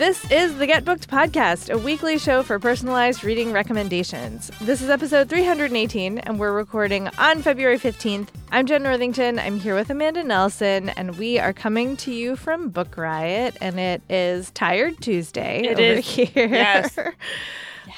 This is the Get Booked podcast, a weekly show for personalized reading recommendations. This is episode 318, and we're recording on February 15th. I'm Jenn Northington. I'm here with Amanda Nelson, and we are coming to you from Book Riot, and it is Tired Tuesday It over is. here. Yes.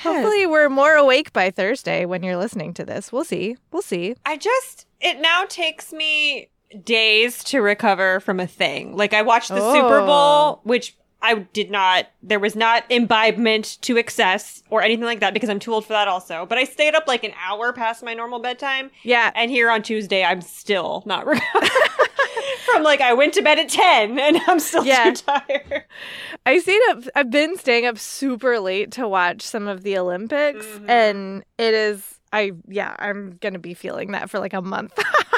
Hopefully, we're more awake by Thursday when you're listening to this. We'll see. We'll see. I just it now takes me days to recover from a thing. Like I watched the Super Oh. Bowl, which I did not there was not imbibement to excess or anything like that because I'm too old for that also. But I stayed up like an hour past my normal bedtime. Yeah. And here on Tuesday I'm still not recovering from like I went to bed at 10 and I'm still Yeah. too tired. I stayed up. I've been staying up super late to watch some of the Olympics, Mhm. and it is. I yeah. I'm gonna be feeling that for like a month.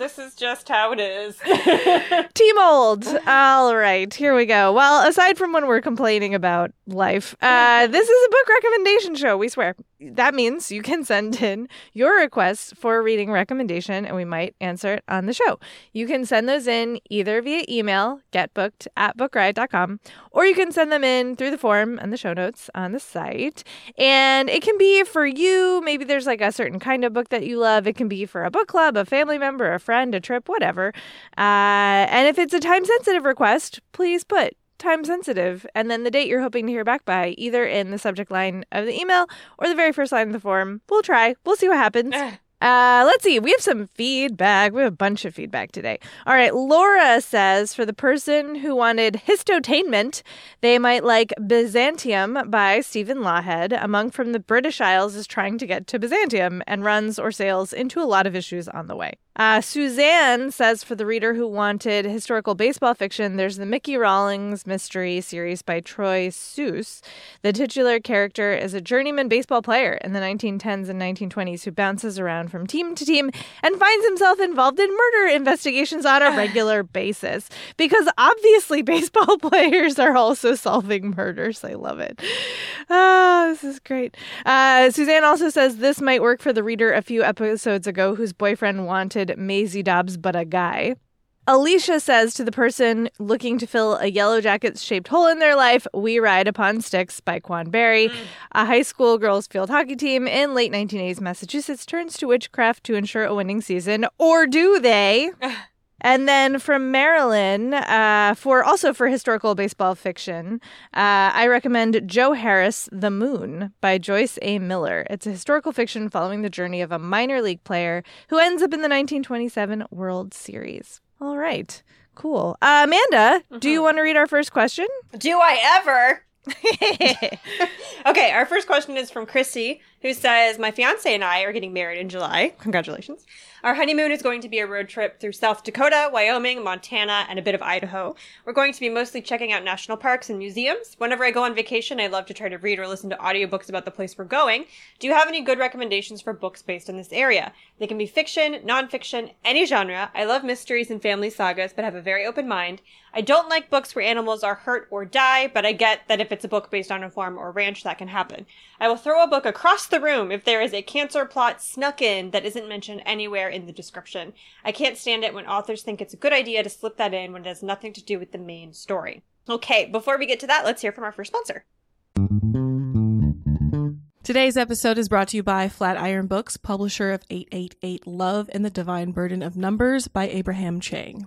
this is just how it is. Team old. All right, here we go. Well, aside from when we're complaining about life, uh, this is a book recommendation show. We swear. That means you can send in your requests for a reading recommendation, and we might answer it on the show. You can send those in either via email, getbooked at bookriot.com, or you can send them in through the form and the show notes on the site. And it can be for you. Maybe there's like a certain kind of book that you love. It can be for a book club, a family member, a friend, a trip, whatever. Uh, and if it's a time sensitive request, please put time sensitive and then the date you're hoping to hear back by, either in the subject line of the email or the very first line of the form. We'll try. We'll see what happens. Uh, let's see. We have some feedback. We have a bunch of feedback today. All right. Laura says for the person who wanted histotainment, they might like Byzantium by Stephen Lawhead. A monk from the British Isles is trying to get to Byzantium and runs or sails into a lot of issues on the way. Uh, Suzanne says for the reader who wanted historical baseball fiction, there's the Mickey Rawlings mystery series by Troy Soos. The titular character is a journeyman baseball player in the 1910s and 1920s who bounces around from team to team and finds himself involved in murder investigations on a regular basis. Because obviously, baseball players are also solving murders. I love it. Ah, this is great. Uh, Suzanne also says this might work for the reader a few episodes ago whose boyfriend wanted Maisie Dobbs but a guy. Alicia says to the person looking to fill a yellow jacket shaped hole in their life, We Ride Upon Sticks by Quan Barry. Mm. A high school girls field hockey team in late 1980s Massachusetts turns to witchcraft to ensure a winning season. Or do they? And then from Maryland, uh, for also for historical baseball fiction, uh, I recommend Joe Harris, The Moon by Joyce A. Miller. It's a historical fiction following the journey of a minor league player who ends up in the 1927 World Series. All right, cool. Uh, Amanda, do you want to read our first question? Do I ever? okay, our first question is from Chrissy, who says, My fiance and I are getting married in July. Congratulations. Our honeymoon is going to be a road trip through South Dakota, Wyoming, Montana, and a bit of Idaho. We're going to be mostly checking out national parks and museums. Whenever I go on vacation, I love to try to read or listen to audiobooks about the place we're going. Do you have any good recommendations for books based in this area? They can be fiction, nonfiction, any genre. I love mysteries and family sagas, but have a very open mind. I don't like books where animals are hurt or die, but I get that if it's a book based on a farm or ranch, that can happen. I will throw a book across the room if there is a cancer plot snuck in that isn't mentioned anywhere in the description. I can't stand it when authors think it's a good idea to slip that in when it has nothing to do with the main story. Okay, before we get to that, let's hear from our first sponsor. Today's episode is brought to you by Flatiron Books, publisher of 888 Love and the Divine Burden of Numbers by Abraham Chang.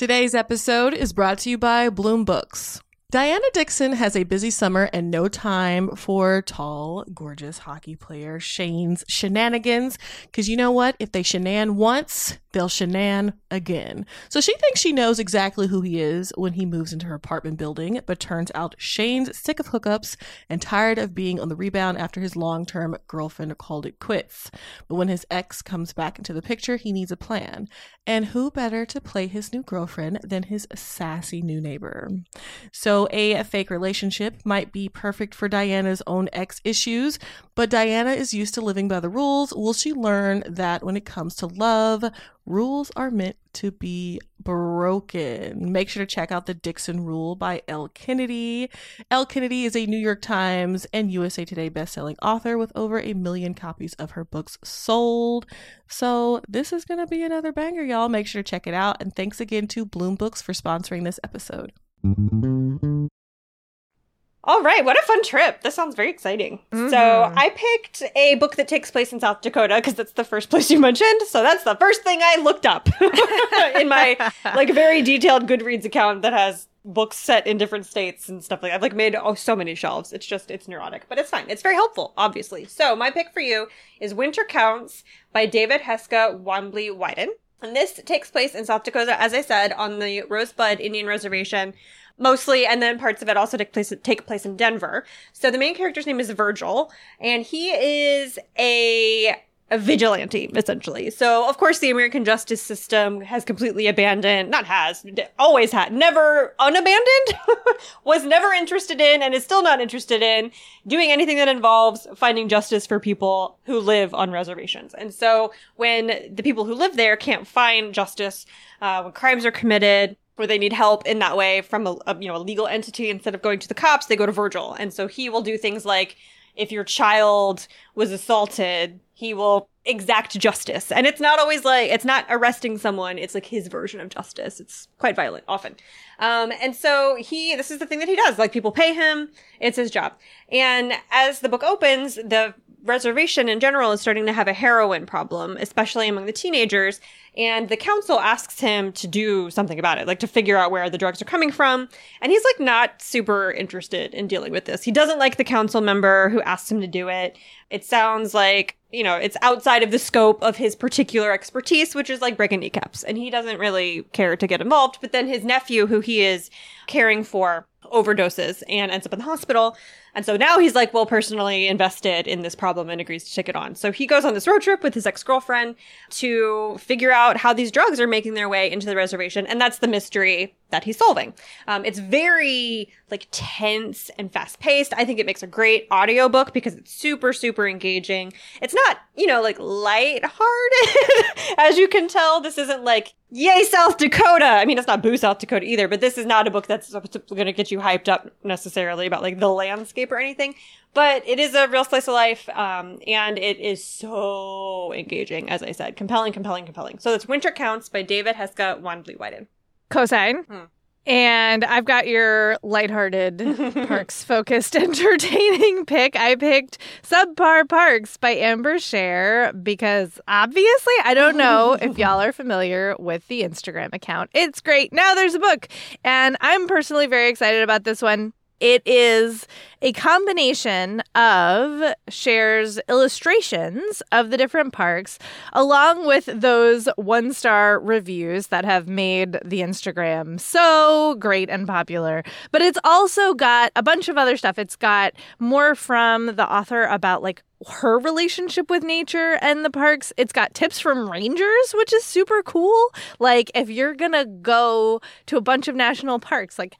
Today's episode is brought to you by Bloom Books. Diana Dixon has a busy summer and no time for tall, gorgeous hockey player Shane's shenanigans. Because you know what? If they shenan once, they'll shenan again. So she thinks she knows exactly who he is when he moves into her apartment building, but turns out Shane's sick of hookups and tired of being on the rebound after his long term girlfriend called it quits. But when his ex comes back into the picture, he needs a plan. And who better to play his new girlfriend than his sassy new neighbor? So a fake relationship might be perfect for Diana's own ex issues, but Diana is used to living by the rules. Will she learn that when it comes to love, rules are meant to be broken? Make sure to check out The Dixon Rule by Elle Kennedy. Elle Kennedy is a New York Times and USA Today bestselling author with over a million copies of her books sold. So, this is going to be another banger, y'all. Make sure to check it out. And thanks again to Bloom Books for sponsoring this episode. All right, what a fun trip. This sounds very exciting. So, Mhm. I picked a book that takes place in South Dakota because that's the first place you mentioned. So, that's the first thing I looked up in my like very detailed Goodreads account that has books set in different states and stuff like that. I've like made oh so many shelves. It's just it's neurotic, but it's fine. It's very helpful, obviously. So, my pick for you is Winter Counts by David Heska Wanbli Weiden. And this takes place in South Dakota, as I said, on the Rosebud Indian Reservation mostly, and then parts of it also take place take place in Denver. So the main character's name is Virgil, and he is a a vigilante essentially. So of course the American justice system has completely abandoned, not has, always had, never unabandoned, was never interested in and is still not interested in doing anything that involves finding justice for people who live on reservations. And so when the people who live there can't find justice, uh, when crimes are committed, where they need help in that way from a, a you know a legal entity instead of going to the cops, they go to Virgil, and so he will do things like if your child was assaulted, he will exact justice. And it's not always like, it's not arresting someone, it's like his version of justice. It's quite violent often. Um, and so he, this is the thing that he does. Like people pay him, it's his job. And as the book opens, the reservation in general is starting to have a heroin problem, especially among the teenagers. And the council asks him to do something about it, like to figure out where the drugs are coming from. And he's like not super interested in dealing with this. He doesn't like the council member who asked him to do it. It sounds like, you know, it's outside of the scope of his particular expertise, which is like breaking kneecaps. And he doesn't really care to get involved. But then his nephew, who he is caring for, overdoses and ends up in the hospital. And so now he's like, well, personally invested in this problem and agrees to take it on. So he goes on this road trip with his ex girlfriend to figure out how these drugs are making their way into the reservation. And that's the mystery that he's solving. Um, it's very like tense and fast paced. I think it makes a great audiobook because it's super, super engaging. It's not, you know, like lighthearted. As you can tell, this isn't like, yay, South Dakota. I mean, it's not boo South Dakota either, but this is not a book that's going to get you hyped up necessarily about like the landscape or anything. But it is a real slice of life, um, and it is so engaging, as I said. Compelling, compelling, compelling. So that's Winter Counts by David Heska Wanbli Weiden. Cosine. Hmm. And I've got your lighthearted, parks focused, entertaining pick. I picked Subpar Parks by Amber Share because obviously I don't know if y'all are familiar with the Instagram account. It's great. Now there's a book. And I'm personally very excited about this one. It is a combination of Share's illustrations of the different parks, along with those one star reviews that have made the Instagram so great and popular. But it's also got a bunch of other stuff. It's got more from the author about like her relationship with nature and the parks. It's got tips from rangers, which is super cool. Like, if you're gonna go to a bunch of national parks, like,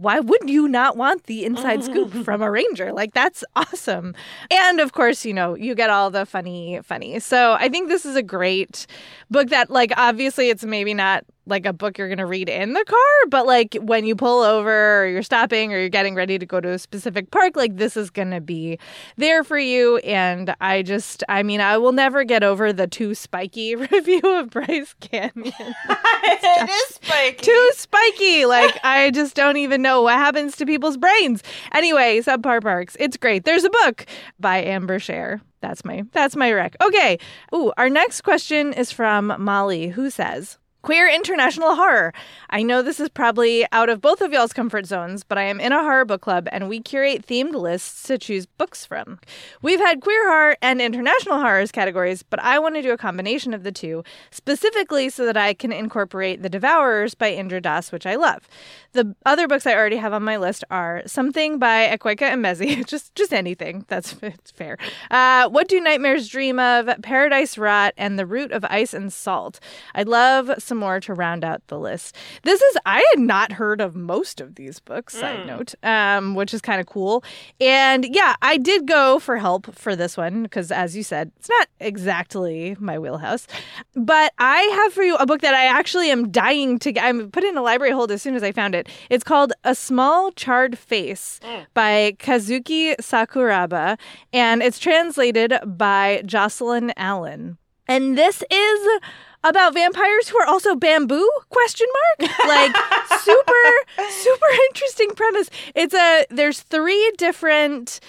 why would you not want the inside scoop mm. from a ranger? Like that's awesome. And of course, you know, you get all the funny funny. So I think this is a great book that like obviously it's maybe not like a book you're going to read in the car, but like when you pull over or you're stopping or you're getting ready to go to a specific park, like this is going to be there for you. And I just, I mean, I will never get over the too spiky review of Bryce Canyon. it is spiky. too spiky. Like I just don't even know what happens to people's brains. Anyway, subpar parks. It's great. There's a book by Amber Share. That's my that's my rec. Okay. Ooh, our next question is from Molly, who says, Queer international horror. I know this is probably out of both of y'all's comfort zones, but I am in a horror book club and we curate themed lists to choose books from. We've had queer horror and international horrors categories, but I want to do a combination of the two, specifically so that I can incorporate The Devourers by Indra Das, which I love. The other books I already have on my list are Something by Akwaeke Emezi, just just anything. That's it's fair. Uh, what Do Nightmares Dream of? Paradise Rot and The Route of Ice and Salt. I'd love some more to round out the list. This is I had not heard of most of these books, side note, um, which is kind of cool. And yeah, I did go for help for this one because, as you said, it's not exactly my wheelhouse. But I have for you a book that I actually am dying to get. I'm put in a library hold as soon as I found it. It's called A Small Charred Face by Kazuki Sakuraba, and it's translated by Jocelyn Allen. And this is about vampires who are also bamboo? Question mark? Like super super interesting premise. It's a there's three different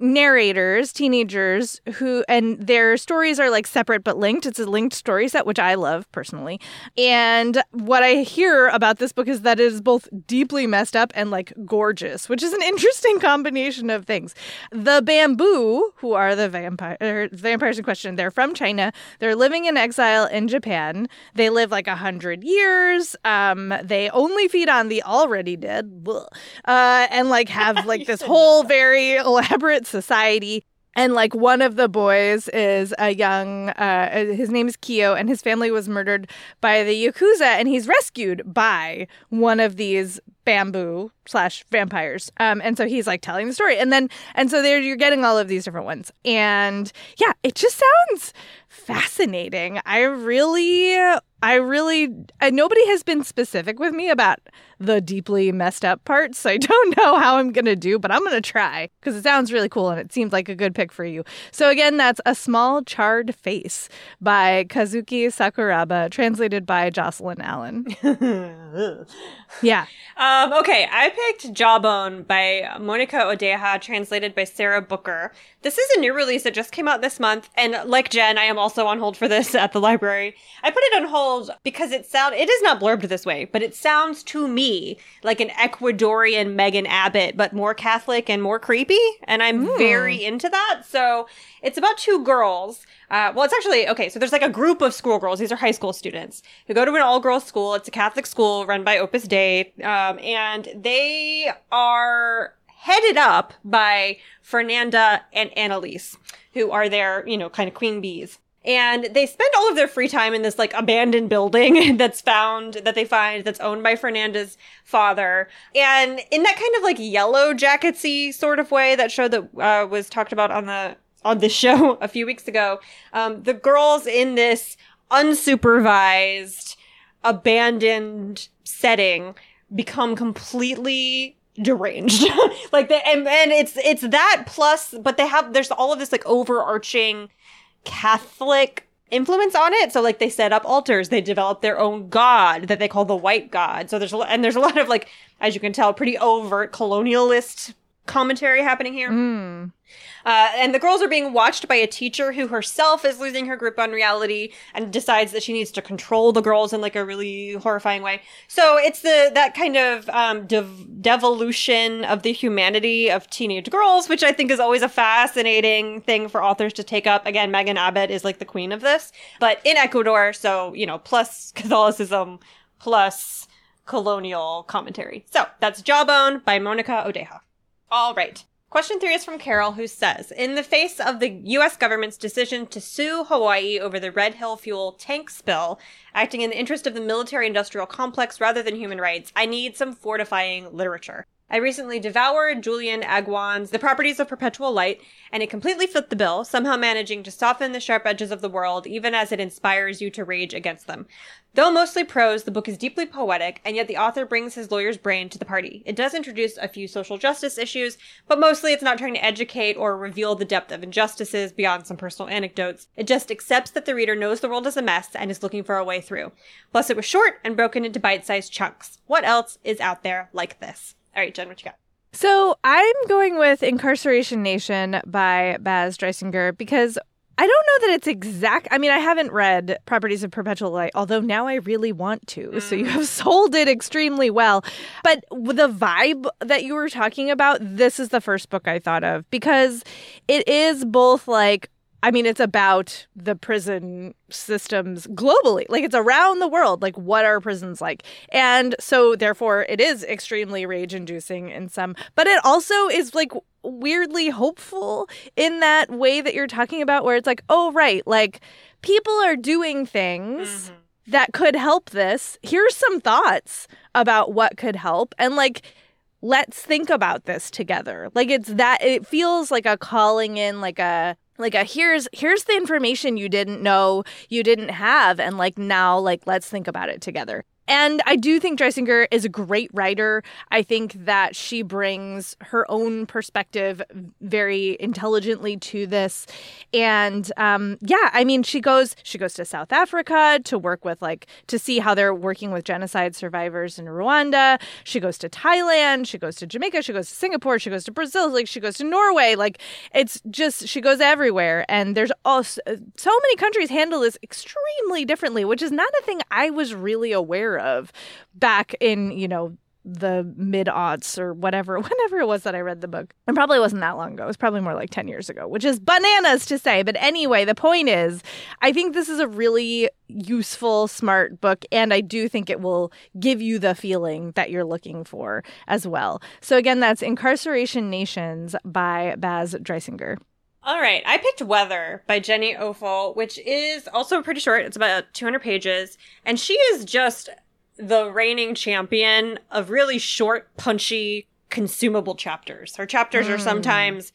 narrators teenagers who and their stories are like separate but linked. It's a linked story set which i love personally. And what i hear about this book is that it is both deeply messed up and like gorgeous which is an interesting combination of things. The bamboo who are the vampire er, vampires in question they're from china. They're living in exile in japan. They live like a hundred years. Um they only feed on the already dead uh and like have like this whole very elaborate society. And like one of the boys is a young uh his name is Kyo and his family was murdered by the yakuza and he's rescued by one of these bamboo slash vampires. Um and so he's like telling the story. And then and so there you're getting all of these different ones. And yeah it just sounds fascinating. I really i really uh, nobody has been specific with me about the deeply messed up parts so i don't know how i'm gonna do but i'm gonna try because it sounds really cool and it seems like a good pick for you so again that's a small charred face by kazuki sakuraba translated by jocelyn allen yeah Um, okay, I picked Jawbone by Monica Ojeda, translated by Sarah Booker. This is a new release that just came out this month, and like Jen, I am also on hold for this at the library. I put it on hold because it sound it is not blurbed this way, but it sounds to me like an Ecuadorian Megan Abbott, but more Catholic and more creepy, and I'm very into that. So it's about two girls. Uh, well, it's actually okay. So there's like a group of schoolgirls. These are high school students who go to an all-girls school. It's a Catholic school run by Opus Dei, um, and they are headed up by Fernanda and Annalise, who are their, you know, kind of queen bees. And they spend all of their free time in this like abandoned building that's found, that they find, that's owned by Fernanda's father. And in that kind of like yellow jacketsy sort of way, that show that uh, was talked about on the on this show a few weeks ago, um, the girls in this unsupervised, abandoned setting become completely deranged like the and, and it's it's that plus but they have there's all of this like overarching catholic influence on it. So like they set up altars. They develop their own god that they call the white god. So there's a and there's a lot of like as you can tell pretty overt colonialist commentary happening here Mm. uh, and the girls are being watched by a teacher who herself is losing her grip on reality and decides that she needs to control the girls in like a really horrifying way. So it's the that kind of um, dev- devolution of the humanity of teenage girls, which I think is always a fascinating thing for authors to take up. Again, Megan Abbott is like the queen of this, but in Ecuador, so you know, plus Catholicism, plus colonial commentary. So that's Jawbone by Monica Ojeda. All right. Question three is from Carol, who says In the face of the U.S. government's decision to sue Hawaii over the Red Hill fuel tank spill, acting in the interest of the military industrial complex rather than human rights, I need some fortifying literature. I recently devoured Julian Aguon's The Properties of Perpetual Light, and it completely fit the bill, somehow managing to soften the sharp edges of the world, even as it inspires you to rage against them. Though mostly prose, the book is deeply poetic, and yet the author brings his lawyer's brain to the party. It does introduce a few social justice issues, but mostly it's not trying to educate or reveal the depth of injustices beyond some personal anecdotes. It just accepts that the reader knows the world is a mess and is looking for a way through. Plus, it was short and broken into bite sized chunks. What else is out there like this? All right, Jen, what you got? So I'm going with Incarceration Nation by Baz Dreisinger because I don't know that it's exact. I mean, I haven't read Properties of Perpetual Light, although now I really want to. So you mm. have sold it extremely well. But the vibe that you were talking about, this is the first book I thought of because it is both like I mean, it's about the prison systems globally. Like, it's around the world. Like, what are prisons like? And so, therefore, it is extremely rage inducing in some, but it also is like weirdly hopeful in that way that you're talking about, where it's like, oh, right, like people are doing things. Mm-hmm. That could help this. Here's some thoughts about what could help. And like, let's think about this together. Like it's that it feels like a calling in like a like a here's here's the information you didn't know you didn't have and like now like let's think about it together and I do think Dreisinger is a great writer. I think that she brings her own perspective very intelligently to this. And um, yeah, I mean, she goes she goes to South Africa to work with like to see how they're working with genocide survivors in Rwanda. She goes to Thailand. She goes to Jamaica. She goes to Singapore. She goes to Brazil. Like she goes to Norway. Like it's just she goes everywhere. And there's also so many countries handle this extremely differently, which is not a thing I was really aware of back in, you know, the mid aughts or whatever, whenever it was that I read the book. It probably wasn't that long ago. It was probably more like 10 years ago, which is bananas to say. But anyway, the point is, I think this is a really useful, smart book. And I do think it will give you the feeling that you're looking for as well. So again, that's Incarceration Nations by Baz Dreisinger. All right, I picked Weather by Jenny Offill, which is also pretty short. It's about 200 pages, and she is just the reigning champion of really short, punchy, consumable chapters. Her chapters mm. are hmm. sometimes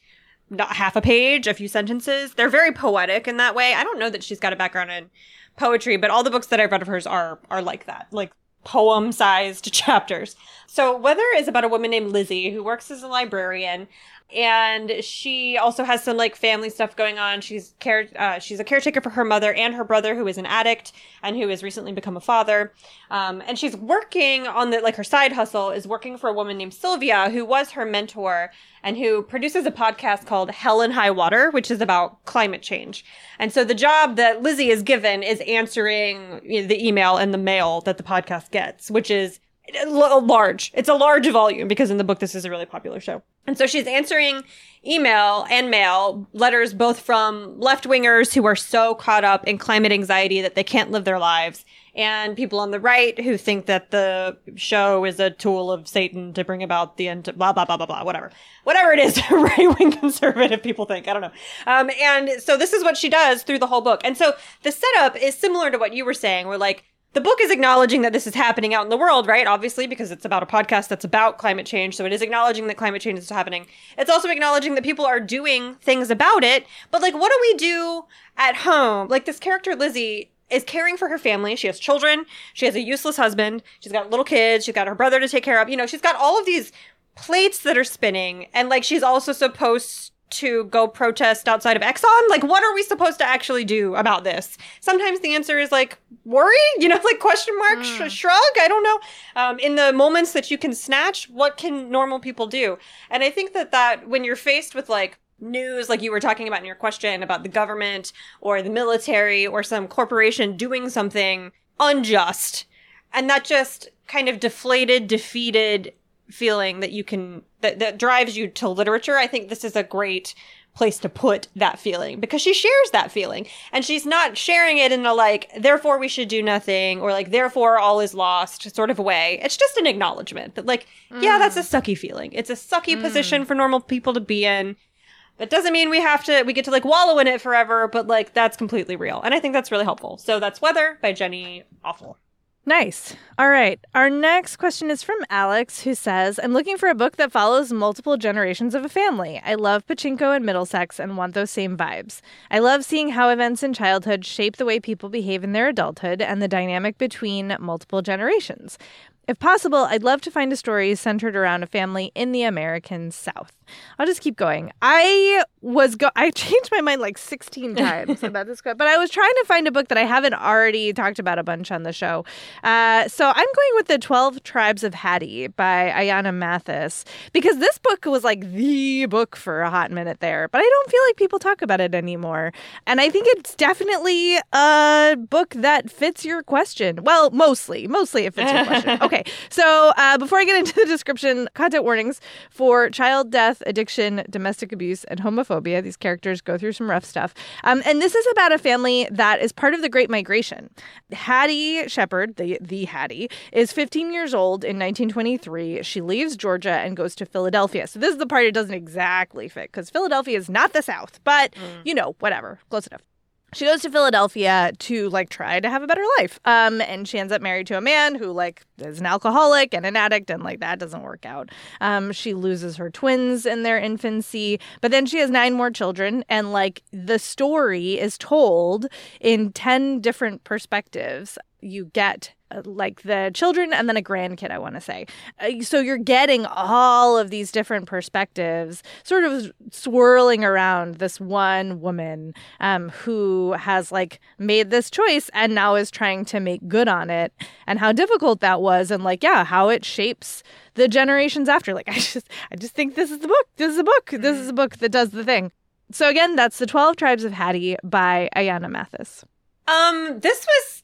not half a page, a few sentences. They're very poetic in that way. I don't know that she's got a background in poetry, but all the books that I've read of hers are are like that, like poem sized chapters. So Weather is about a woman named Lizzie who works as a librarian and she also has some like family stuff going on. She's care uh, she's a caretaker for her mother and her brother who is an addict and who has recently become a father. Um, and she's working on the like her side hustle is working for a woman named Sylvia who was her mentor and who produces a podcast called Hell and High Water, which is about climate change. And so the job that Lizzie is given is answering you know, the email and the mail that the podcast gets, which is large. It's a large volume because in the book this is a really popular show. And so she's answering email and mail letters both from left wingers who are so caught up in climate anxiety that they can't live their lives and people on the right who think that the show is a tool of Satan to bring about the end, blah, blah, blah, blah, blah, whatever. Whatever it is, right wing conservative people think. I don't know. Um, and so this is what she does through the whole book. And so the setup is similar to what you were saying, where like, the book is acknowledging that this is happening out in the world, right? Obviously, because it's about a podcast that's about climate change. So it is acknowledging that climate change is happening. It's also acknowledging that people are doing things about it. But like, what do we do at home? Like this character, Lizzie, is caring for her family. She has children. She has a useless husband. She's got little kids. She's got her brother to take care of. You know, she's got all of these plates that are spinning. And like, she's also supposed to go protest outside of Exxon? Like, what are we supposed to actually do about this? Sometimes the answer is like, worry, you know, like question mark, mm. sh- shrug. I don't know. Um, in the moments that you can snatch, what can normal people do? And I think that that when you're faced with like, news like you were talking about in your question about the government or the military or some corporation doing something unjust and that just kind of deflated defeated feeling that you can that, that drives you to literature i think this is a great place to put that feeling because she shares that feeling and she's not sharing it in a like therefore we should do nothing or like therefore all is lost sort of way it's just an acknowledgement that like mm. yeah that's a mm. sucky feeling it's a sucky mm. position for normal people to be in that doesn't mean we have to we get to like wallow in it forever but like that's completely real and i think that's really helpful so that's weather by jenny Offill Nice. All right. Our next question is from Alex, who says I'm looking for a book that follows multiple generations of a family. I love Pachinko and Middlesex and want those same vibes. I love seeing how events in childhood shape the way people behave in their adulthood and the dynamic between multiple generations. If possible, I'd love to find a story centered around a family in the American South. I'll just keep going. I was go I changed my mind like 16 times about this book, but I was trying to find a book that I haven't already talked about a bunch on the show. Uh, so I'm going with the 12 Tribes of Hattie by Ayana Mathis because this book was like the book for a hot minute there, but I don't feel like people talk about it anymore. And I think it's definitely a book that fits your question. Well, mostly, mostly it fits your question. Okay. So uh, before I get into the description, content warnings for child death, addiction, domestic abuse, and homophobia. These characters go through some rough stuff. Um, and this is about a family that is part of the Great Migration. Hattie Shepard, the, the Hattie, is 15 years old in 1923. She leaves Georgia and goes to Philadelphia. So this is the part it doesn't exactly fit because Philadelphia is not the South, but mm. you know, whatever, close enough she goes to Philadelphia to like try to have a better life. Um, and she ends up married to a man who like is an alcoholic and an addict, and like that doesn't work out. Um, she loses her twins in their infancy, but then she has nine more children, and like the story is told in ten different perspectives. You get uh, like the children and then a grandkid, I want to say. Uh, so you're getting all of these different perspectives sort of swirling around this one woman um, who has like made this choice and now is trying to make good on it and how difficult that was and like, yeah, how it shapes the generations after. Like, I just, I just think this is the book. This is a book. This is a book that does the thing. So again, that's the 12 Tribes of Hattie by Ayana Mathis. Um, this was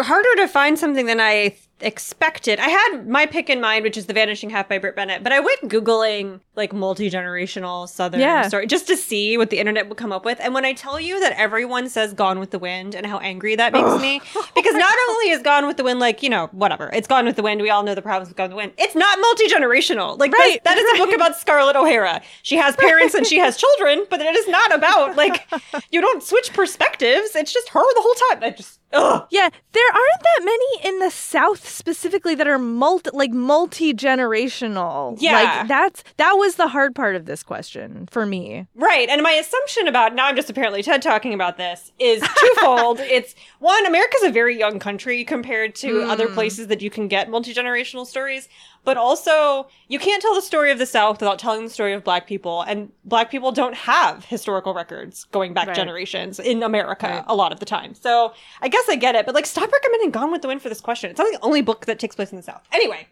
harder to find something than I expected. I had my pick in mind, which is The Vanishing Half by Brit Bennett, but I went Googling like multi generational Southern yeah. story just to see what the internet would come up with. And when I tell you that everyone says Gone with the Wind and how angry that makes me, because not only is Gone with the Wind like, you know, whatever, it's Gone with the Wind. We all know the problems with Gone with the Wind. It's not multi generational. Like, right, that is right. a book about Scarlett O'Hara. She has parents and she has children, but it is not about like, you don't switch perspectives. It's just her the whole time. I just, ugh. Yeah, there aren't that many in the South specifically that are multi like multi generational. Yeah, like that's that was the hard part of this question for me. Right, and my assumption about now I'm just apparently TED talking about this is twofold. it's one, America's a very young country compared to mm. other places that you can get multi generational stories but also you can't tell the story of the South without telling the story of Black people, and Black people don't have historical records going back right. generations in America right. a lot of the time. So I guess I get it, but like, stop recommending Gone with the Wind for this question. It's not the only book that takes place in the South. Anyway,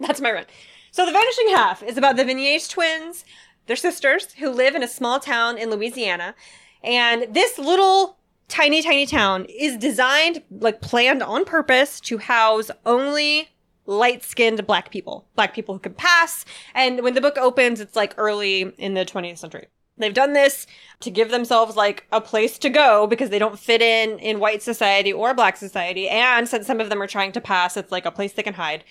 that's my run. So The Vanishing Half is about the Vignes twins, their sisters, who live in a small town in Louisiana, and this little tiny, tiny town is designed, like planned on purpose to house only light skinned black people, black people who can pass. And when the book opens, it's like early in the 20th century. They've done this to give themselves like a place to go because they don't fit in in white society or black society. And since some of them are trying to pass, it's like a place they can hide.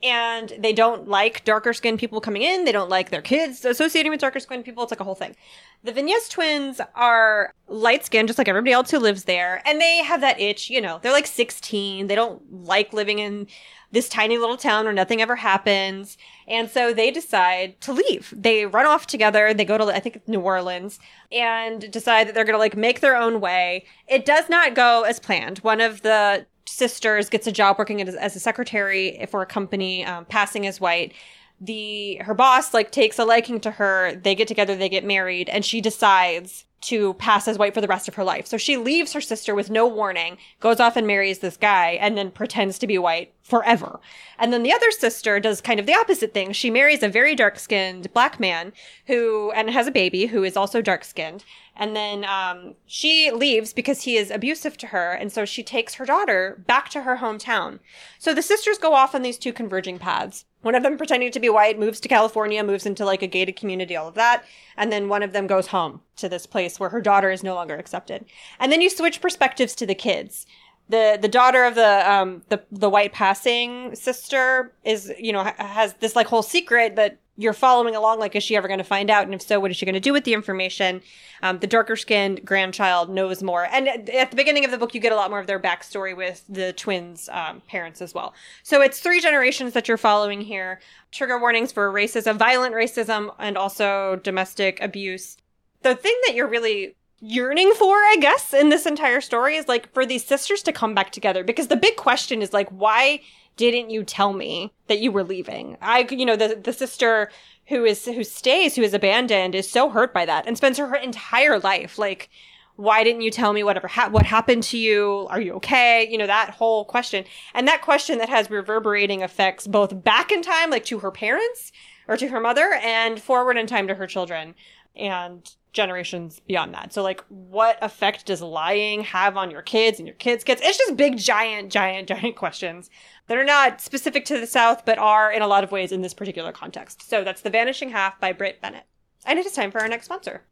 And they don't like darker skinned people coming in. They don't like their kids associating with darker skinned people. It's like a whole thing. The Vignes twins are light skinned, just like everybody else who lives there. And they have that itch, you know, they're like 16. They don't like living in this tiny little town where nothing ever happens. And so they decide to leave. They run off together. They go to, I think, New Orleans and decide that they're going to like make their own way. It does not go as planned. One of the sisters gets a job working as, as a secretary for a company, um, passing as white the her boss like takes a liking to her they get together they get married and she decides to pass as white for the rest of her life. So she leaves her sister with no warning, goes off and marries this guy, and then pretends to be white forever. And then the other sister does kind of the opposite thing. She marries a very dark skinned black man who, and has a baby who is also dark skinned. And then um, she leaves because he is abusive to her. And so she takes her daughter back to her hometown. So the sisters go off on these two converging paths. One of them pretending to be white moves to California, moves into like a gated community, all of that. And then one of them goes home to this place where her daughter is no longer accepted. And then you switch perspectives to the kids the the daughter of the um the the white passing sister is you know has this like whole secret that you're following along. Like, is she ever going to find out? And if so, what is she going to do with the information? Um, the darker skinned grandchild knows more. And at, the beginning of the book, you get a lot more of their backstory with the twins' um, parents as well. So it's three generations that you're following here. Trigger warnings for racism, violent racism, and also domestic abuse. The thing that you're really yearning for, I guess, in this entire story is like for these sisters to come back together. Because the big question is like, why didn't you tell me that you were leaving? I, you know, the, the sister who is, who stays, who is abandoned is so hurt by that and spends her entire life like, why didn't you tell me whatever ha- what happened to you? Are you okay? You know that whole question. And that question that has reverberating effects both back in time like to her parents or to her mother and forward in time to her children. And generations beyond that. So like what effect does lying have on your kids and your kids' kids? It's just big giant giant giant questions that are not specific to the South but are in a lot of ways in this particular context. So that's The Vanishing Half by Brit Bennett. And it is time for our next sponsor.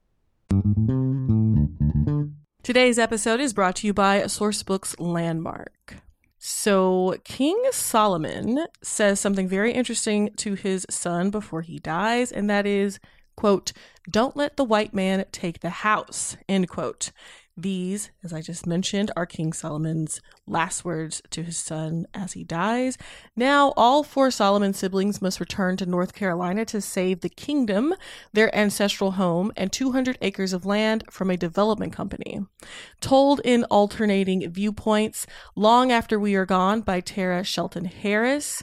Today's episode is brought to you by Sourcebooks Landmark. So, King Solomon says something very interesting to his son before he dies, and that is quote, don't let the white man take the house, end quote. These, as I just mentioned, are King Solomon's last words to his son as he dies. Now, all four Solomon siblings must return to North Carolina to save the kingdom, their ancestral home, and 200 acres of land from a development company. Told in alternating viewpoints, Long After We Are Gone by Tara Shelton Harris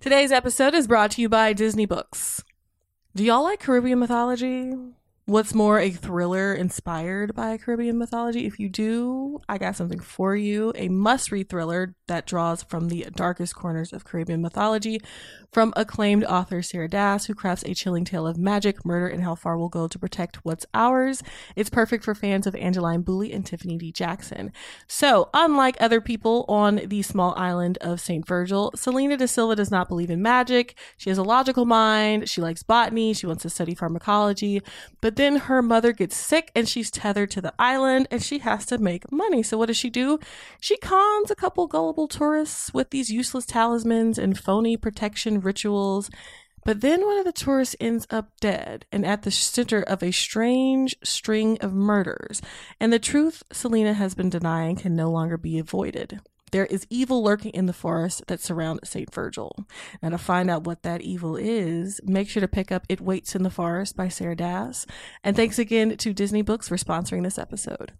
Today's episode is brought to you by Disney Books. Do y'all like Caribbean mythology? What's more, a thriller inspired by Caribbean mythology? If you do, I got something for you. A must read thriller that draws from the darkest corners of Caribbean mythology from acclaimed author Sarah Dass, who crafts a chilling tale of magic, murder, and how far we'll go to protect what's ours. It's perfect for fans of Angeline Boulley and Tiffany D. Jackson. So, unlike other people on the small island of St. Virgil, Selena da Silva does not believe in magic. She has a logical mind. She likes botany. She wants to study pharmacology. But then her mother gets sick and she's tethered to the island and she has to make money. So, what does she do? She cons a couple gullible tourists with these useless talismans and phony protection rituals. But then one of the tourists ends up dead and at the center of a strange string of murders. And the truth Selena has been denying can no longer be avoided. There is evil lurking in the forest that surround St. Virgil. Now, to find out what that evil is, make sure to pick up It Waits in the Forest by Sarah Dass. And thanks again to Disney Books for sponsoring this episode.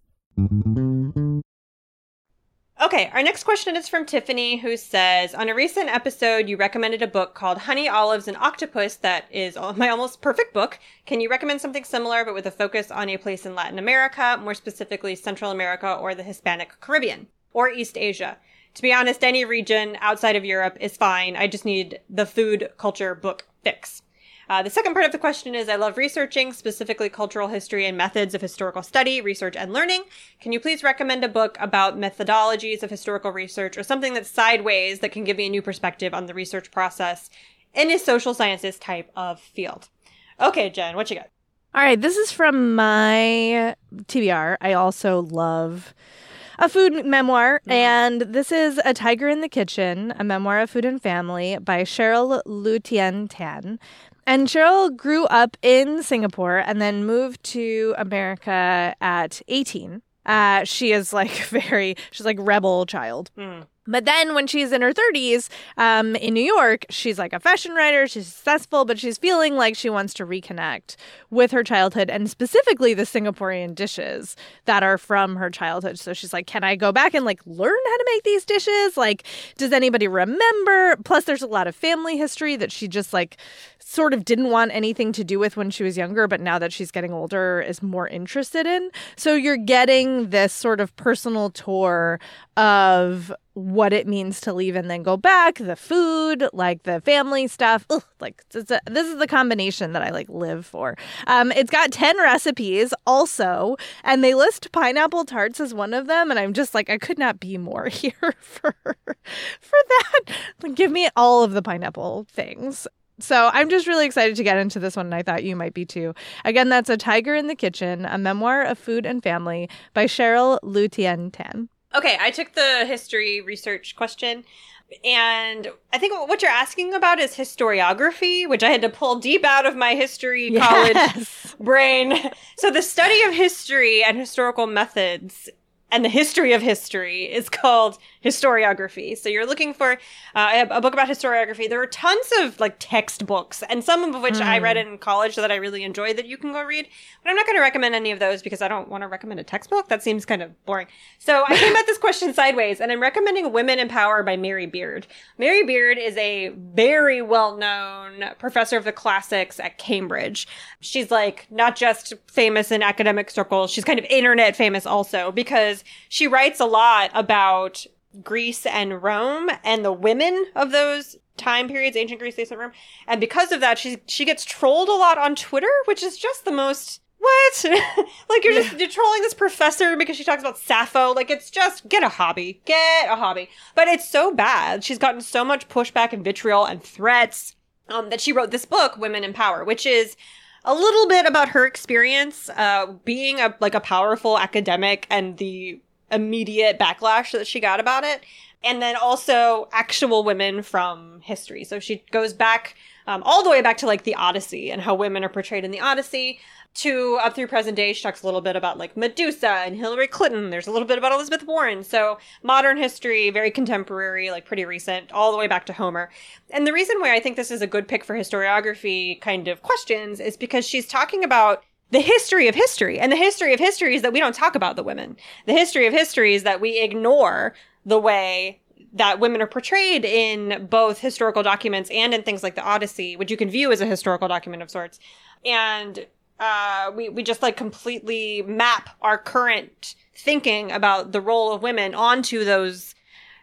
Okay, our next question is from Tiffany, who says On a recent episode, you recommended a book called Honey, Olives, and Octopus that is my almost perfect book. Can you recommend something similar, but with a focus on a place in Latin America, more specifically Central America or the Hispanic Caribbean or East Asia? To be honest, any region outside of Europe is fine. I just need the food culture book fix. Uh, the second part of the question is I love researching, specifically cultural history and methods of historical study, research, and learning. Can you please recommend a book about methodologies of historical research or something that's sideways that can give me a new perspective on the research process in a social sciences type of field? Okay, Jen, what you got? All right, this is from my TBR. I also love a food memoir, mm-hmm. and this is A Tiger in the Kitchen, a memoir of food and family by Cheryl Lu-Lien Tan. And Cheryl grew up in Singapore and then moved to America at 18. Uh, she is like very, she's like rebel child. Mm. But then when she's in her 30s um, in New York, she's like a fashion writer, she's successful, but she's feeling like she wants to reconnect with her childhood and specifically the Singaporean dishes that are from her childhood. So she's like, can I go back and like learn how to make these dishes? Like, does anybody remember? Plus, there's a lot of family history that she just like sort of didn't want anything to do with when she was younger, but now that she's getting older is more interested in. So you're getting this sort of personal tour of what it means to leave and then go back, the food, like the family stuff. Ugh, like a, this is the combination that I like live for. Um, it's got 10 recipes also, and they list pineapple tarts as one of them. And I'm just like, I could not be more here for, for that. Like, give me all of the pineapple things. So I'm just really excited to get into this one, and I thought you might be too. Again, that's A Tiger in the Kitchen, a memoir of food and family by Cheryl Lu-Lien Tan. Okay, I took the history research question. And I think what you're asking about is historiography, which I had to pull deep out of my history college Yes. brain. So, the study of history and historical methods and the history of history is called historiography. So you're looking for uh, a, book about historiography. There are tons of like textbooks, and some of which I read in college that I really enjoyed that you can go read. But I'm not going to recommend any of those because I don't want to recommend a textbook. That seems kind of boring. So I came at this question sideways, and I'm recommending Women and Power by Mary Beard. Mary Beard is a very well known professor of the classics at Cambridge. She's like not just famous in academic circles, she's kind of internet famous also because she writes a lot about Greece and Rome and the women of those time periods, ancient Greece, ancient Rome. And because of that, she she gets trolled a lot on Twitter, which is just the most what? like you're just you're trolling this professor because she talks about Sappho. Like it's just get a hobby. Get a hobby. But it's so bad. She's gotten so much pushback and vitriol and threats um, that she wrote this book, Women and Power, which is a little bit about her experience uh, being a like a powerful academic and the immediate backlash that she got about it and then also actual women from history. So she goes back um, all the way back to like the odyssey and how women are portrayed in the odyssey to up through present day she talks a little bit about like medusa and hillary clinton there's a little bit about elizabeth warren so modern history very contemporary like pretty recent all the way back to homer and the reason why i think this is a good pick for historiography kind of questions is because she's talking about the history of history. And the history of history is that we don't talk about the women. The history of history is that we ignore the way that women are portrayed in both historical documents and in things like the Odyssey, which you can view as a historical document of sorts. And uh, we, we just like completely map our current thinking about the role of women onto those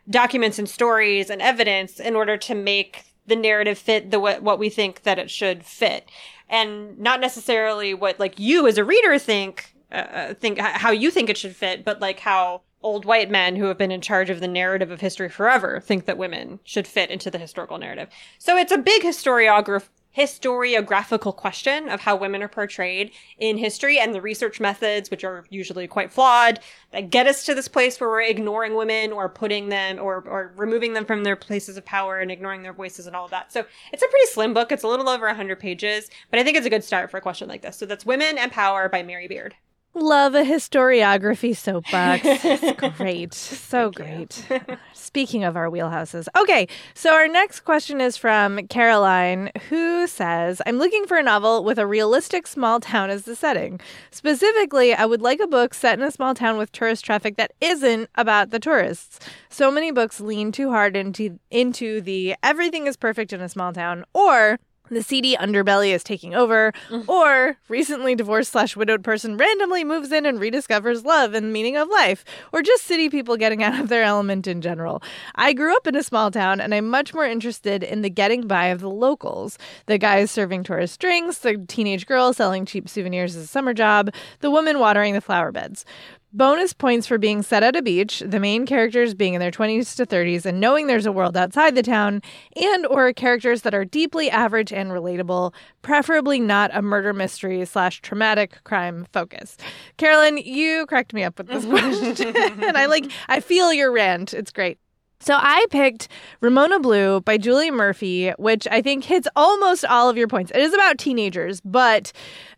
documents and stories and evidence in order to make the narrative fit the what we think that it should fit. And not necessarily what like you as a reader think uh, think how you think it should fit but like how old white men who have been in charge of the narrative of history forever think that women should fit into the historical narrative. So it's a big historiograph historiographical question of how women are portrayed in history and the research methods, which are usually quite flawed, that get us to this place where we're ignoring women or putting them or, or removing them from their places of power and ignoring their voices and all of that. So it's a pretty slim book. It's a little over 100 pages, but I think it's a good start for a question like this. So that's Women and Power by Mary Beard. Love a historiography soapbox. It's great. So great. Speaking of our wheelhouses. Okay, so our next question is from Caroline, who says I'm looking for a novel with a realistic small town as the setting. Specifically, I would like a book set in a small town with tourist traffic that isn't about the tourists. So many books lean too hard into into the everything is perfect in a small town or the seedy underbelly is taking over, mm. or recently divorced slash widowed person randomly moves in and rediscovers love and meaning of life, or just city people getting out of their element in general. I grew up in a small town and I'm much more interested in the getting by of the locals the guys serving tourist drinks, the teenage girl selling cheap souvenirs as a summer job, the woman watering the flower beds. Bonus points for being set at a beach, the main characters being in their 20s to 30s and knowing there's a world outside the town, and or characters that are deeply average and relatable, preferably not a murder mystery slash traumatic crime focus. Carolyn, you cracked me up with this question. and I like I feel your rant. It's great. So I picked Ramona Blue by Julie Murphy, which I think hits almost all of your points. It is about teenagers, but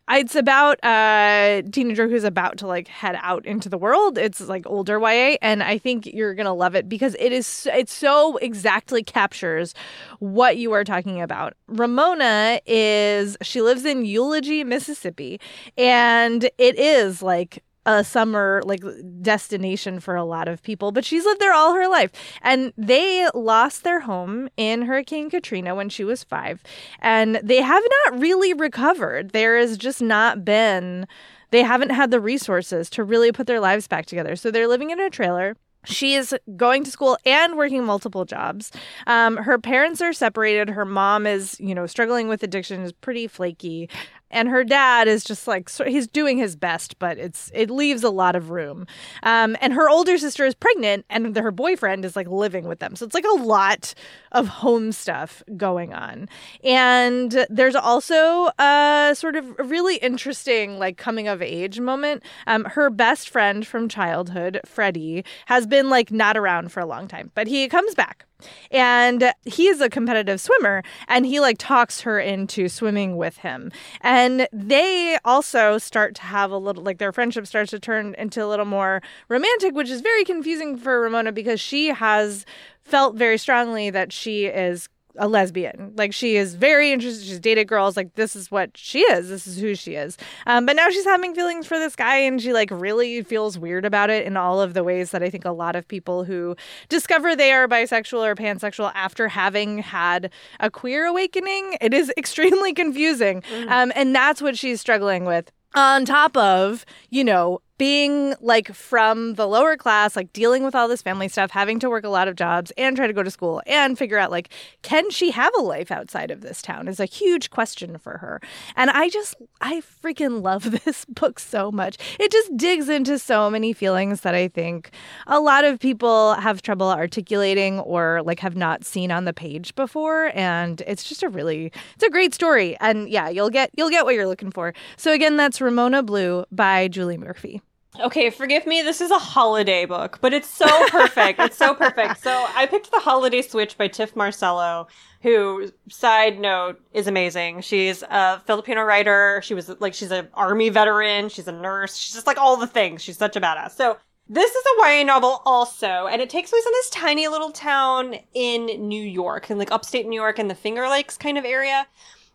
it's about a teenager who's about to like head out into the world. It's like older YA, and I think you're gonna love it because it is it so exactly captures what you are talking about. Ramona is she lives in Eulogy, Mississippi, and it is like a summer like destination for a lot of people, but she's lived there all her life. And they lost their home in Hurricane Katrina when she was 5, and they have not really recovered. There has just not been they haven't had the resources to really put their lives back together. So they're living in a trailer she is going to school and working multiple jobs. Um, her parents are separated. Her mom is, you know, struggling with addiction, is pretty flaky and her dad is just like so he's doing his best but it's it leaves a lot of room. Um, and her older sister is pregnant and her boyfriend is like living with them. So it's like a lot of home stuff going on. And there's also a sort of really interesting like coming of age moment. Um, her best friend from childhood freddie has been like not around for a long time but he comes back and he's a competitive swimmer and he like talks her into swimming with him. And they also start to have a little like their friendship starts to turn into a little more romantic which is very confusing for ramona because she has felt very strongly that she is a lesbian. Like she is very interested. She's dated girls. Like this is what she is. This is who she is. Um, but now she's having feelings for this guy, and she like really feels weird about it in all of the ways that I think a lot of people who discover they are bisexual or pansexual after having had a queer awakening, it is extremely confusing. Mm. Um, and that's what she's struggling with. On top of, you know, being like from the lower class, like dealing with all this family stuff, having to work a lot of jobs and try to go to school and figure out like, can she have a life outside of this town is a huge question for her. And I just, I freaking love this book so much. It just digs into so many feelings that I think a lot of people have trouble articulating or like have not seen on the page before. And it's just a really, it's a great story. And yeah, you'll get, you'll get what you're looking for. So again, that's Ramona Blue by Julie Murphy. Okay, forgive me. This is a holiday book, but it's so perfect. it's so perfect. So I picked The Holiday Switch by Tif Marcelo, who, side note, is amazing. She's a Filipino writer. She was like, she's an army veteran. She's a nurse. She's just like all the things. She's such a badass. So this is a YA novel also, and it takes place in this tiny little town in New York, in like upstate New York in the Finger Lakes kind of area.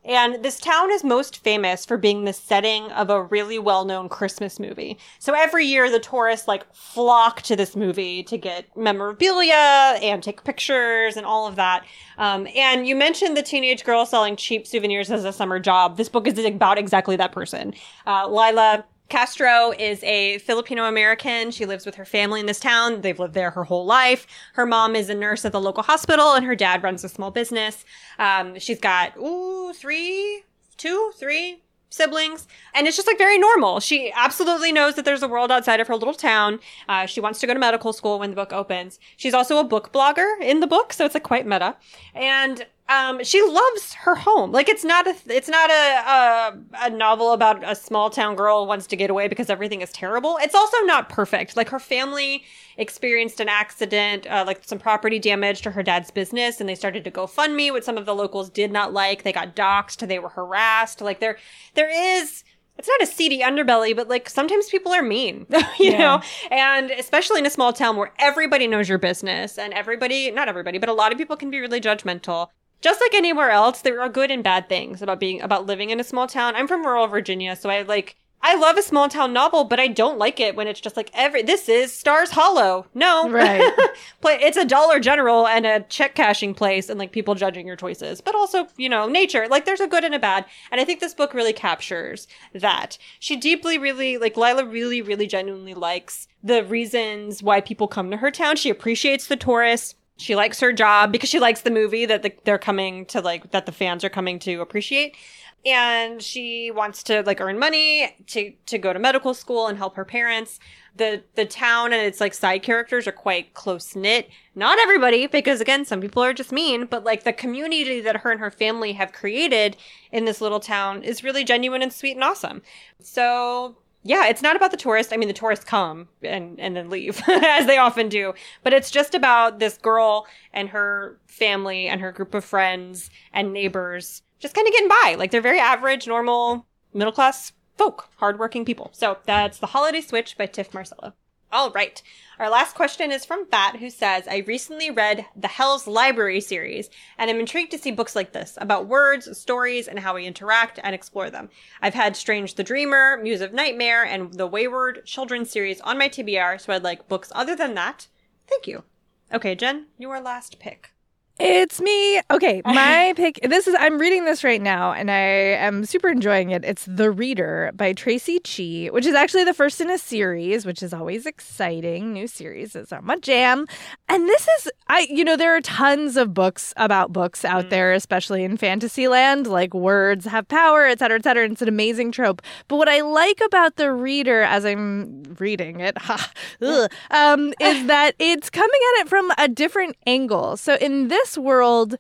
And this town is most famous for being the setting of a really well-known Christmas movie. So every year the tourists like flock to this movie to get memorabilia and take pictures and all of that. Um, and you mentioned the teenage girl selling cheap souvenirs as a summer job. This book is about exactly that person. Uh, Lila Castro is a Filipino American. She lives with her family in this town. They've lived there her whole life. Her mom is a nurse at the local hospital, and her dad runs a small business. Um, she's got ooh three, two, three siblings, and it's just like very normal. She absolutely knows that there's a world outside of her little town. Uh, she wants to go to medical school when the book opens. She's also a book blogger in the book, so it's like quite meta. And um, she loves her home. Like it's not a it's not a, a, a novel about a small town girl wants to get away because everything is terrible. It's also not perfect. Like her family experienced an accident, uh, like some property damage to her dad's business, and they started to go fund me, which some of the locals did not like. They got doxxed. They were harassed. Like there there is it's not a seedy underbelly, but like sometimes people are mean, you yeah. know? And especially in a small town where everybody knows your business and everybody, not everybody, but a lot of people can be really judgmental just like anywhere else, there are good and bad things about being about living in a small town. I'm from rural Virginia, so I like I love a small town novel, but I don't like it when it's just like every this is Stars Hollow. No. Right. it's a Dollar General and a check cashing place and like people judging your choices. But also, you know, nature. Like there's a good and a bad. And I think this book really captures that. She deeply really like Lila really, really genuinely likes the reasons why people come to her town. She appreciates the tourists she likes her job because she likes the movie that the, they're coming to like that the fans are coming to appreciate. And she wants to like earn money to to go to medical school and help her parents. The the town and its like side characters are quite close knit not everybody because again some people are just mean but like the community that her and her family have created in this little town is really genuine and sweet and awesome. So yeah, it's not about the tourists. I mean, the tourists come and, and then leave, as they often do. But it's just about this girl and her family and her group of friends and neighbors just kind of getting by. Like they're very average, normal, middle class folk, hardworking people. So that's The Holiday Switch by Tif Marcelo. All right. Our last question is from Fat, who says, I recently read the Hell's Library series, and I'm intrigued to see books like this about words, stories, and how we interact and explore them. I've had Strange the Dreamer, Muse of Nightmare, and the Wayward Children series on my TBR, so I'd like books other than that. Thank you. Okay, Jenn, your last pick. It's me. Okay, my pick. This is I'm reading this right now, and I am super enjoying it. It's The Reader by Traci Chee, which is actually the first in a series, which is always exciting. New series is on my jam, and this is I. You know, there are tons of books about books out Mm. there, especially in fantasy land, like words have power, et cetera, et cetera. And it's an amazing trope. But what I like about The Reader, as I'm reading it, ha, ugh, um, is that it's coming at it from a different angle. So in this world,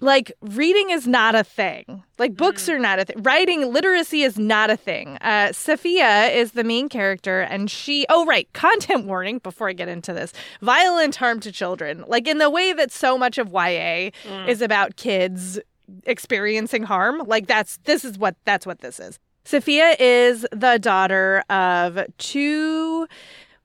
like reading is not a thing. Like books are not a thing. Writing literacy is not a thing. Uh, Sefia is the main character, and she. Oh right, content warning. Before I get into this, violent harm to children. Like in the way that so much of YA is about kids experiencing harm. Like that's this is what that's what this is. Sefia is the daughter of two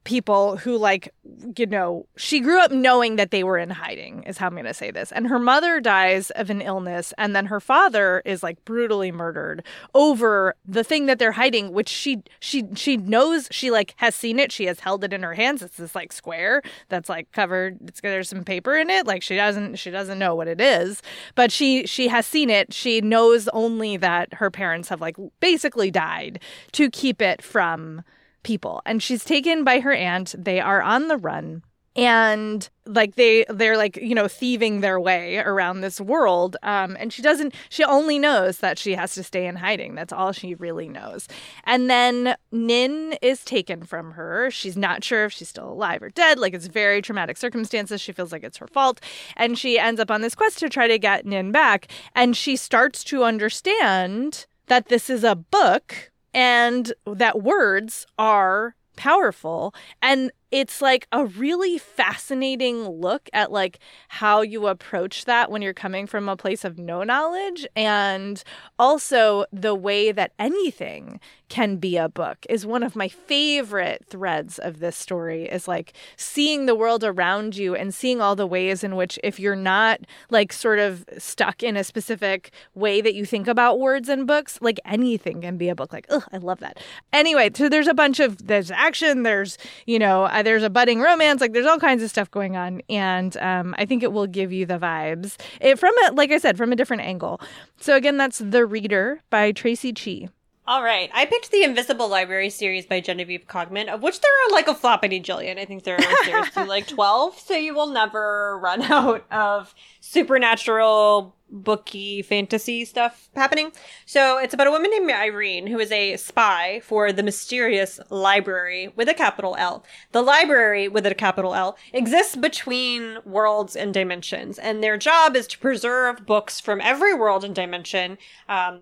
people who like you know she grew up knowing that they were in hiding is how i'm going to say this. And her mother dies of an illness and then her father is like brutally murdered over the thing that they're hiding which she she she knows she like has seen it. She has held it in her hands. It's this like square that's like covered it's there's some paper in it. Like she doesn't she doesn't know what it is but she she has seen it. She knows only that her parents have like basically died to keep it from people. And she's taken by her aunt. They are on the run. And like they they're like you know thieving their way around this world. Um and she doesn't she only knows that she has to stay in hiding. That's all she really knows. And then nin is taken from her. She's not sure if she's still alive or dead. Like it's very traumatic circumstances. She feels like it's her fault. And she ends up on this quest to try to get nin back. And she starts to understand that this is a book and that words are powerful. And it's like a really fascinating look at like how you approach that when you're coming from a place of no knowledge and also the way that anything can be a book is one of my favorite threads of this story is like seeing the world around you and seeing all the ways in which if you're not like sort of stuck in a specific way that you think about words and books like anything can be a book. Like oh i love that. Anyway so there's a bunch of there's action there's you know uh, there's a budding romance like there's all kinds of stuff going on and um, i think it will give you the vibes it, from a like i said from a different angle so again that's the reader by traci chee All right. I picked the Invisible Library series by Genevieve Cogman, of which there are like a floppity jillion. I think there are to like 12, so you will never run out of supernatural, booky, fantasy stuff happening. So it's about a woman named Irene who is a spy for the mysterious library with a capital L. The library with a capital L exists between worlds and dimensions, and their job is to preserve books from every world and dimension. Um,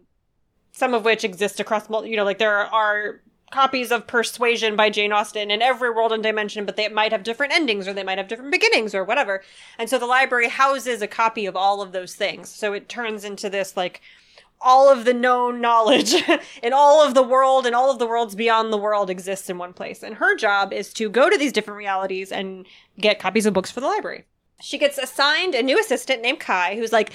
some of which exist across you know like there are copies of persuasion by jane austen in every world and dimension but they might have different endings or they might have different beginnings or whatever. And so the library houses a copy of all of those things. So it turns into this like all of the known knowledge in all of the world and all of the worlds beyond the world exists in one place. And her job is to go to these different realities and get copies of books for the library. She gets assigned a new assistant named kai who's like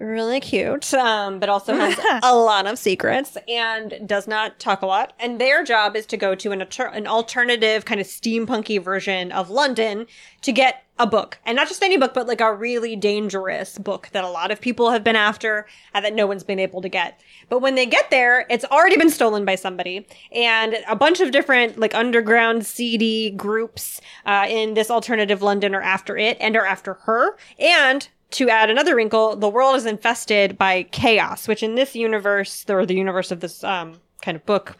really cute, um, but also has a lot of secrets and does not talk a lot. And their job is to go to an, alter- an alternative kind of steampunky version of London to get a book. And not just any book, but like a really dangerous book that a lot of people have been after and that no one's been able to get. But when they get there, it's already been stolen by somebody. And a bunch of different like underground seedy groups uh, in this alternative London are after it and are after her. And to add another wrinkle, the world is infested by chaos, which in this universe, or the universe of this um, kind of book,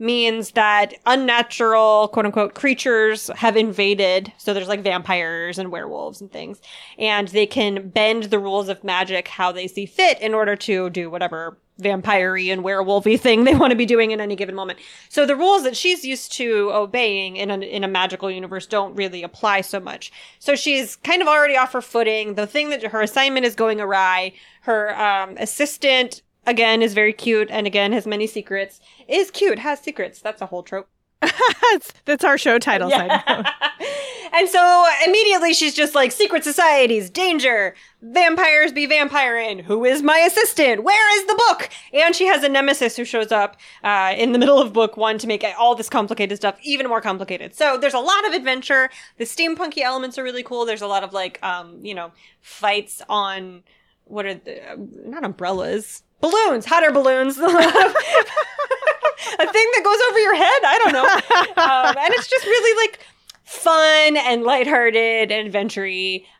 means that unnatural, quote unquote, creatures have invaded. So there's like vampires and werewolves and things. And they can bend the rules of magic how they see fit in order to do whatever vampire and werewolfy thing they want to be doing in any given moment. So the rules that she's used to obeying in a, in a magical universe don't really apply so much. So she's kind of already off her footing. The thing that her assignment is going awry. Her um, assistant again is very cute and again has many secrets. Is cute, has secrets. That's a whole trope. that's, our show title note. And so immediately she's just like, secret societies, danger, vampires be vampiring. Who is my assistant? Where is the book? And she has a nemesis who shows up uh, in the middle of book one to make all this complicated stuff even more complicated. So there's a lot of adventure. The steampunky elements are really cool. There's a lot of like, um, you know, fights on what are the, not umbrellas, balloons, hot air balloons. a thing that goes over your head. I don't know. Um, and it's just really like fun and lighthearted and adventure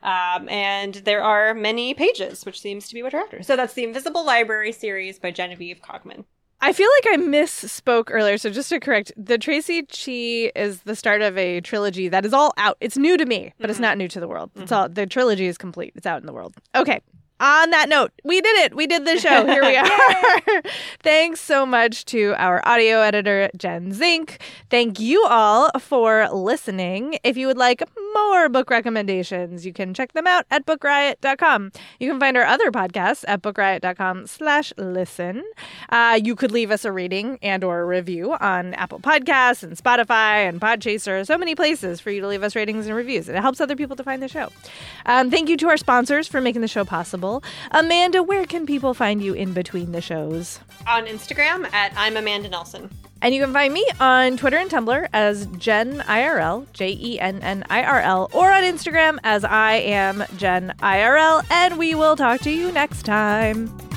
um, and there are many pages, which seems to be what you're after. So that's the Invisible Library series by Genevieve Cogman. I feel like I misspoke earlier, so just to correct, the Traci Chee is the start of a trilogy that is all out. It's new to me, but mm-hmm. it's not new to the world. It's all the trilogy is complete. It's out in the world. Okay, on that note, we did it. We did the show. Here we are. Thanks so much to our audio editor, Jen Zink. Thank you all for listening. If you would like more book recommendations, you can check them out at bookriot.com. You can find our other podcasts at bookriot.com slash listen. Uh, you could leave us a rating and or a review on Apple Podcasts and Spotify and Podchaser. So many places for you to leave us ratings and reviews. And it helps other people to find the show. Um, thank you to our sponsors for making the show possible. Amanda, where can people find you in between the shows? On Instagram at I'm Amanda Nelson. And you can find me on Twitter and Tumblr as Jenn IRL, J E N N I R L, or on Instagram as I am Jenn IRL. And we will talk to you next time.